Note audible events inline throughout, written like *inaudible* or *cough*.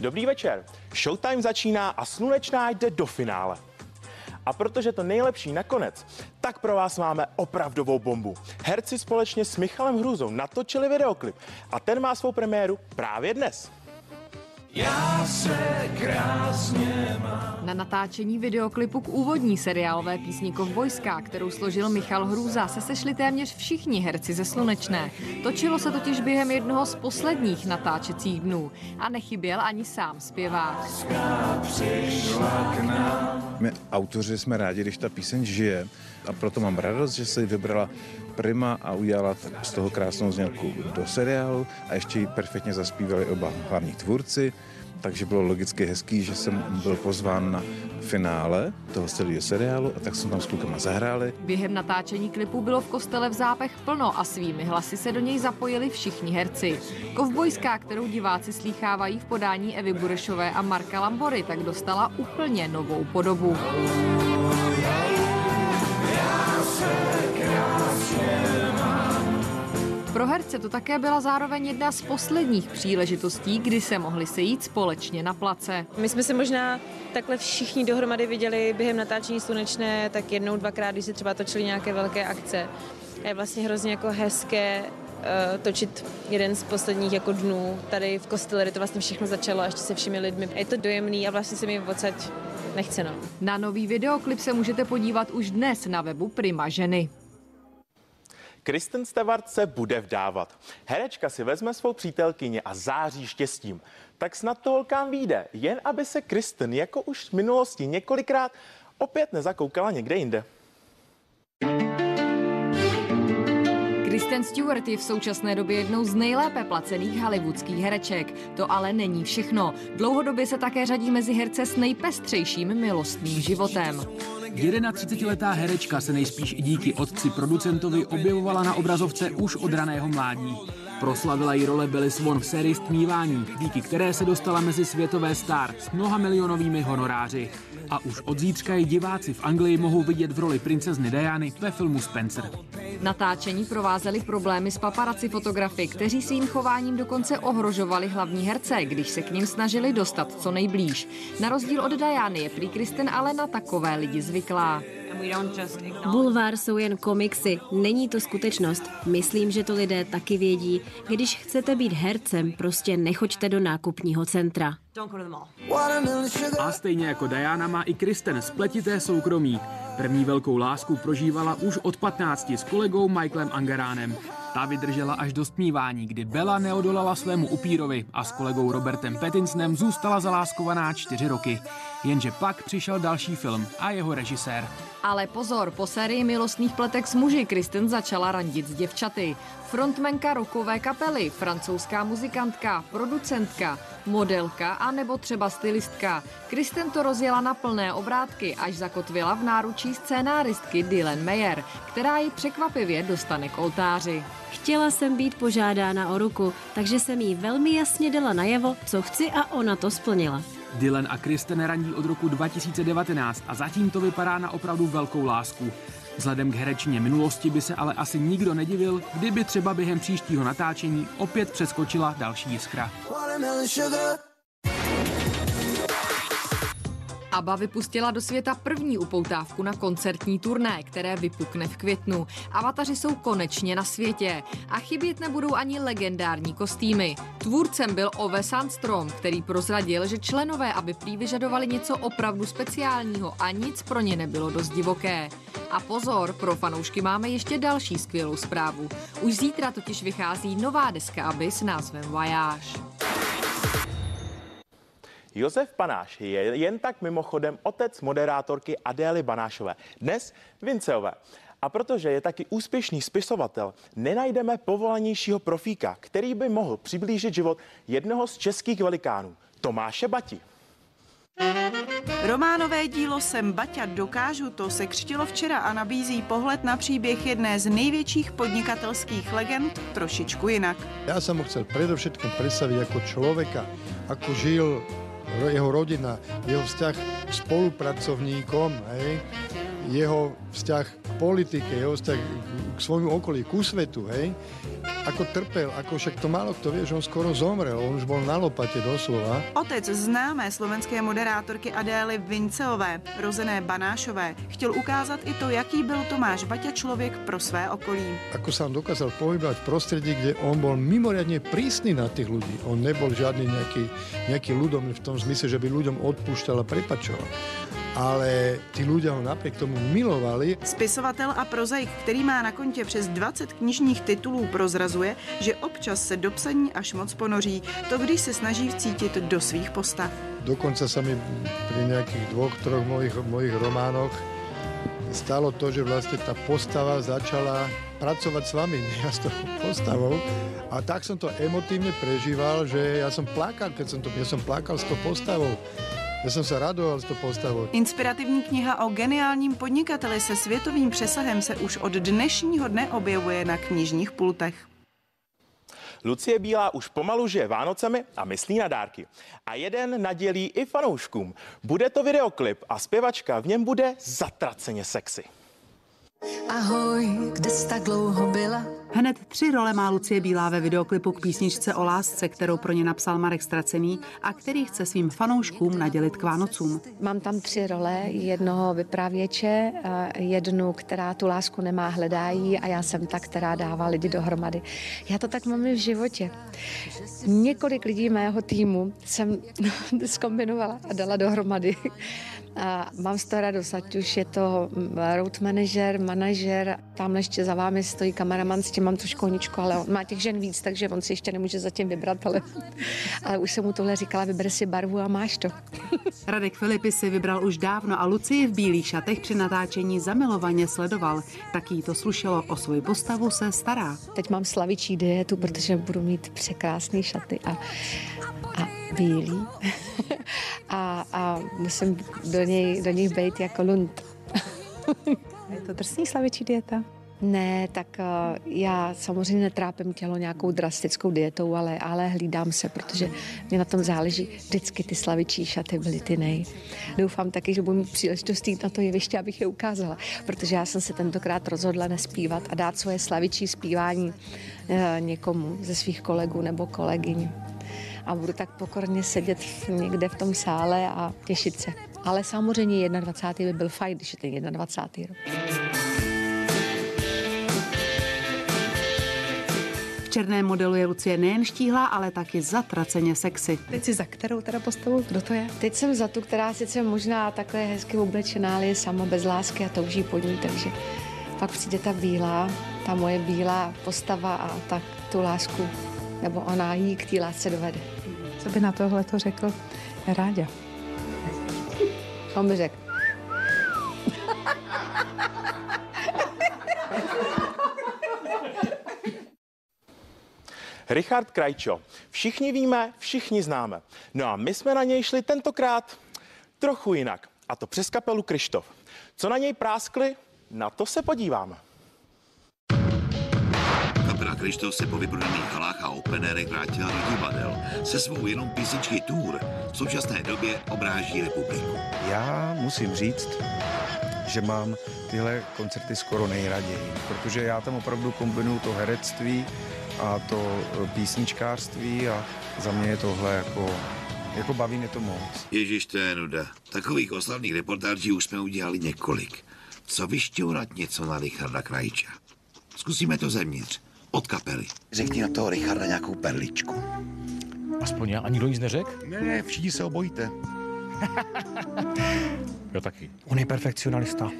Dobrý večer. Showtime začíná a slunečná jde do finále. A protože to nejlepší nakonec, tak pro vás máme opravdovou bombu. Herci společně s Michalem Hrůzou natočili videoklip a ten má svou premiéru právě dnes. Já se krásně mám. Na natáčení videoklipu k úvodní seriálové písni Kovbojská, kterou složil Michal Hrůza, se sešli téměř všichni herci ze Slunečné. Točilo se totiž během jednoho z posledních natáčecích dnů a nechyběl ani sám zpěvák. My autoři jsme rádi, když ta píseň žije a proto mám radost, že se vybrala Prima a udělala z toho krásnou znělku do seriálu a ještě ji perfektně zaspívali oba hlavní tvůrci, takže bylo logicky hezký, že jsem byl pozván na finále toho celého seriálu a tak jsme tam s klukama zahráli. Během natáčení klipu bylo v kostele v zápech plno a svými hlasy se do něj zapojili všichni herci. Kovbojská, kterou diváci slýchávají v podání Evy Burešové a Marka Lambory, tak dostala úplně novou podobu. Pro herce to také byla zároveň jedna z posledních příležitostí, kdy se mohli sejít společně na place. My jsme se možná takhle všichni dohromady viděli během natáčení Slunečné tak jednou, dvakrát, když se třeba točili nějaké velké akce. A je vlastně hrozně jako hezké uh, točit jeden z posledních jako dnů tady v kostele, kde to vlastně všechno začalo a ještě se všemi lidmi. Je to dojemný a vlastně se mi odsaď nechce no. Na nový videoklip se můžete podívat už dnes na webu Prima ženy. Kristen Stewart se bude vdávat. Herečka si vezme svou přítelkyni a září štěstím. Tak snad to holkám vyjde, jen aby se Kristen jako už v minulosti několikrát opět nezakoukala někde jinde. Kristen Stewart je v současné době jednou z nejlépe placených hollywoodských hereček. To ale není všechno. Dlouhodobě se také řadí mezi herce s nejpestřejším milostným životem. 31-letá herečka se nejspíš i díky otci producentovi objevovala na obrazovce už od raného mládí. Proslavila ji role Billy Swan v sérii Stmívání, díky které se dostala mezi světové star s mnoha milionovými honoráři. A už od zítřka ji diváci v Anglii mohou vidět v roli princezny Diany ve filmu Spencer. Natáčení provázely problémy s paparaci fotografy, kteří svým chováním dokonce ohrožovali hlavní herce, když se k ním snažili dostat co nejblíž. Na rozdíl od Diany je prý Kristen ale na takové lidi zvyklá. Bulvár jsou jen komiksy, není to skutečnost. Myslím, že to lidé taky vědí. Když chcete být hercem, prostě nechoďte do nákupního centra. A stejně jako Diana má i Kristen spletité soukromí. První velkou lásku prožívala už od 15 s kolegou Michaelem Angaránem. Ta vydržela až do stmívání, kdy Bella neodolala svému upírovi a s kolegou Robertem Pattinsonem zůstala zaláskovaná čtyři roky. Jenže pak přišel další film a jeho režisér. Ale pozor, po sérii milostných pletek s muži Kristen začala randit s děvčaty. Frontmenka rokové kapely, francouzská muzikantka, producentka, modelka a nebo třeba stylistka. Kristen to rozjela na plné obrátky, až zakotvila v náručí scénáristky Dylan Mayer, která ji překvapivě dostane k oltáři. Chtěla jsem být požádána o ruku, takže jsem jí velmi jasně dala najevo, co chci a ona to splnila. Dylan a Kristen randí od roku 2019 a zatím to vypadá na opravdu velkou lásku. Vzhledem k herečně minulosti by se ale asi nikdo nedivil, kdyby třeba během příštího natáčení opět přeskočila další jiskra. ABBA vypustila do světa první upoutávku na koncertní turné, které vypukne v květnu. Avataři jsou konečně na světě a chybět nebudou ani legendární kostýmy. Tvůrcem byl Ove Sandstrom, který prozradil, že členové aby prý vyžadovali něco opravdu speciálního a nic pro ně nebylo dost divoké. A pozor, pro fanoušky máme ještě další skvělou zprávu. Už zítra totiž vychází nová deska ABBY s názvem Voyage. Josef Panáš je jen tak mimochodem otec moderátorky Adély Banášové, dnes Vinceové. A protože je taky úspěšný spisovatel, nenajdeme povolanějšího profíka, který by mohl přiblížit život jednoho z českých velikánů, Tomáše Bati. Románové dílo Jsem Baťa dokážu to se křtilo včera a nabízí pohled na příběh jedné z největších podnikatelských legend trošičku jinak. Já jsem ho chcel predovšetkým predstaviť jako človeka, ako žil jeho rodina, jeho vzťah spolupracovníkom, hej, jeho vzťah politike, jeho vzťah k svojmu okolí, ku svetu, hej, ako trpel, ako však to málo kto vie, že on skoro zomrel, on už bol na lopate doslova. Otec známé slovenské moderátorky Adély Vinceové, rozené Banášové, chtěl ukázat i to, jaký byl Tomáš Baťa člověk pro své okolí. Ako sa on dokázal pohybovať v prostredí, kde on bol mimoriadne prísny na tých ľudí. On nebol žiadny nejaký, nejaký ľudom v tom zmysle, že by ľuďom odpúšťal a prepačoval ale ty ľudia ho napriek tomu milovali. Spisovatel a prozaik, který má na kontě přes 20 knižních titulů, prozrazuje, že občas se do psaní až moc ponoří, to když se snaží vcítit do svých postav. Dokonca sa mi pri nejakých dvoch, troch mojich, mojich románoch stalo to, že vlastne tá postava začala pracovať s vami, ja *laughs* s tou postavou. A tak som to emotívne prežíval, že ja som plakal, keď som to, ja som plakal s tou postavou. Já jsem se radoval s to postavou. Inspirativní kniha o geniálním podnikateli se světovým přesahem se už od dnešního dne objevuje na knižních pultech. Lucie Bílá už pomalu žije Vánocemi a myslí na dárky. A jeden nadělí i fanouškům. Bude to videoklip a zpěvačka v něm bude zatraceně sexy. Ahoj, kde jsi tak dlouho byla? Hned tři role má Lucie Bílá ve videoklipu k písničce o lásce, kterou pro ně napsal Marek Stracený a který chce svým fanouškům nadělit k Vánocům. Mám tam tři role, jednoho vyprávěče, jednu, která tu lásku nemá, hledají a já jsem ta, která dává lidi dohromady. Já to tak mám i v životě. Několik lidí mého týmu jsem *laughs* skombinovala a dala dohromady. A mám z toho radost, ať už je to road manager, manažer, tam ještě za vámi stojí kameraman, s tím mám trošku koničku, ale on má těch žen víc, takže on si ještě nemůže zatím vybrat, ale, *laughs* ale už jsem mu tohle říkala, vyber si barvu a máš to. *laughs* Radek Filipy si vybral už dávno a Lucie v bílých šatech při natáčení zamilovaně sledoval. Tak jí to slušelo, o svoji postavu se stará. Teď mám slavičí dietu, protože budu mít překrásné šaty a bílý *laughs* a, a musím do něj, do nich být jako lund. *laughs* Je to drsný slavičí dieta? Ne, tak uh, já samozřejmě netrápím tělo nějakou drastickou dietou, ale, ale hlídám se, protože mě na tom záleží. Vždycky ty slavičí šaty byly ty nej. Doufám taky, že budu mít příležitost jít na to jeviště, abych je ukázala, protože já jsem se tentokrát rozhodla nespívat a dát svoje slavičí zpívání uh, někomu ze svých kolegů nebo kolegyň a budu tak pokorně sedět někde v tom sále a těšit se. Ale samozřejmě 21. by byl fajn, když je ten 21. rok. V černém modelu je Lucie nejen štíhlá, ale taky zatraceně sexy. Teď si za kterou teda postavu? Kdo to je? Teď jsem za tu, která sice možná takhle hezky oblečená, ale je sama bez lásky a touží pod ní, takže pak přijde ta bílá, ta moje bílá postava a tak tu lásku, nebo ona jí k té lásce dovede. Co by na tohle to řekl Ráďa? On by řekl. Richard Krajčo. Všichni víme, všichni známe. No a my jsme na něj šli tentokrát trochu jinak. A to přes kapelu Krištof. Co na něj práskli? Na to se podíváme. Kapela Krištof se po vyprodaných halách a openerech vrátila do divadel. Se svou jenom písničky Tour v současné době obráží republiku. Já musím říct, že mám tyhle koncerty skoro nejraději, protože já tam opravdu kombinuju to herectví a to písničkářství a za mě je tohle jako jako baví mě to moc. Ježíš, to je nuda. Takových oslavných reportáží už jsme udělali několik. Co vyšťourat něco na Richarda Krajča? Zkusíme to zevnitř. Od kapely. Řekni na toho Richarda nějakou perličku. Aspoň já, ani kdo nic neřekl? Ne, ne, všichni se obojíte. *laughs* jo taky. On je perfekcionalista.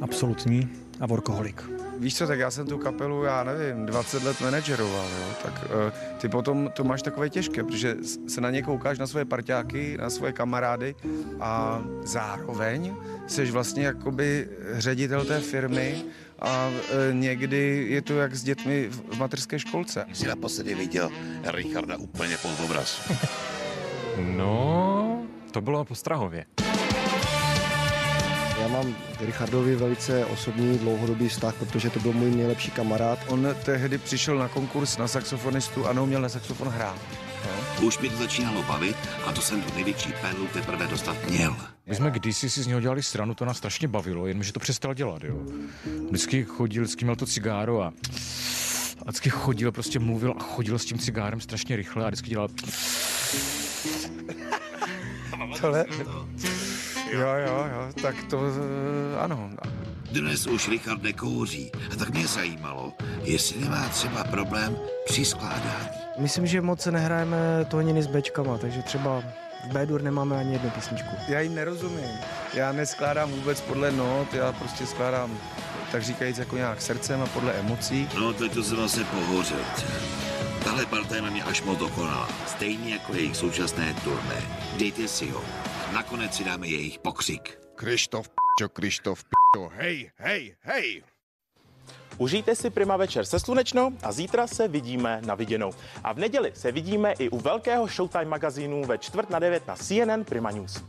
Absolutní a workoholik. Víš co, tak já jsem tu kapelu, já nevím, 20 let manažeroval, jo, tak uh, ty potom to máš takové těžké, protože se na ně koukáš, na svoje parťáky, na svoje kamarády a zároveň jsi vlastně jakoby ředitel té firmy a e, někdy je to jak s dětmi v mateřské školce. Jsi naposledy viděl Richarda úplně pod obraz. *laughs* no, to bylo po Strahově. Já mám Richardovi velice osobní dlouhodobý vztah, protože to byl můj nejlepší kamarád. On tehdy přišel na konkurs na saxofonistu a neuměl na saxofon hrát. Už mě to začínalo bavit a to jsem tu největší perlu teprve dostat měl. My jsme kdysi si z něho dělali stranu, to nás strašně bavilo, jenomže to přestal dělat, jo. Vždycky chodil, vždycky měl to cigáro a a vždycky chodil, prostě mluvil a chodil s tím cigárem strašně rychle a vždycky dělal... *laughs* Tohle? Jo, jo, jo, tak to eh, ano. Dnes už Richard nekouří a tak mě zajímalo, jestli nemá třeba problém při skládání. Myslím, že moc se nehrajeme tóniny s bečkama, takže třeba v B-dur nemáme ani jednu písničku. Já jim nerozumím. Já neskládám vůbec podle not, já prostě skládám tak říkajíc jako nějak srdcem a podle emocí. No, teď to jsem vlastně pohořel. Tahle parta je na mě až moc dokonalá. Stejně jako jejich současné turné. Dejte si ho. Nakonec si dáme jejich pokřik. Krištof, p***o, Krištof, p***o, hej, hej, hej. Užijte si Prima večer se slunečnou a zítra se vidíme na viděnou. A v neděli se vidíme i u velkého Showtime magazínu ve čtvrt na devět na CNN Prima News.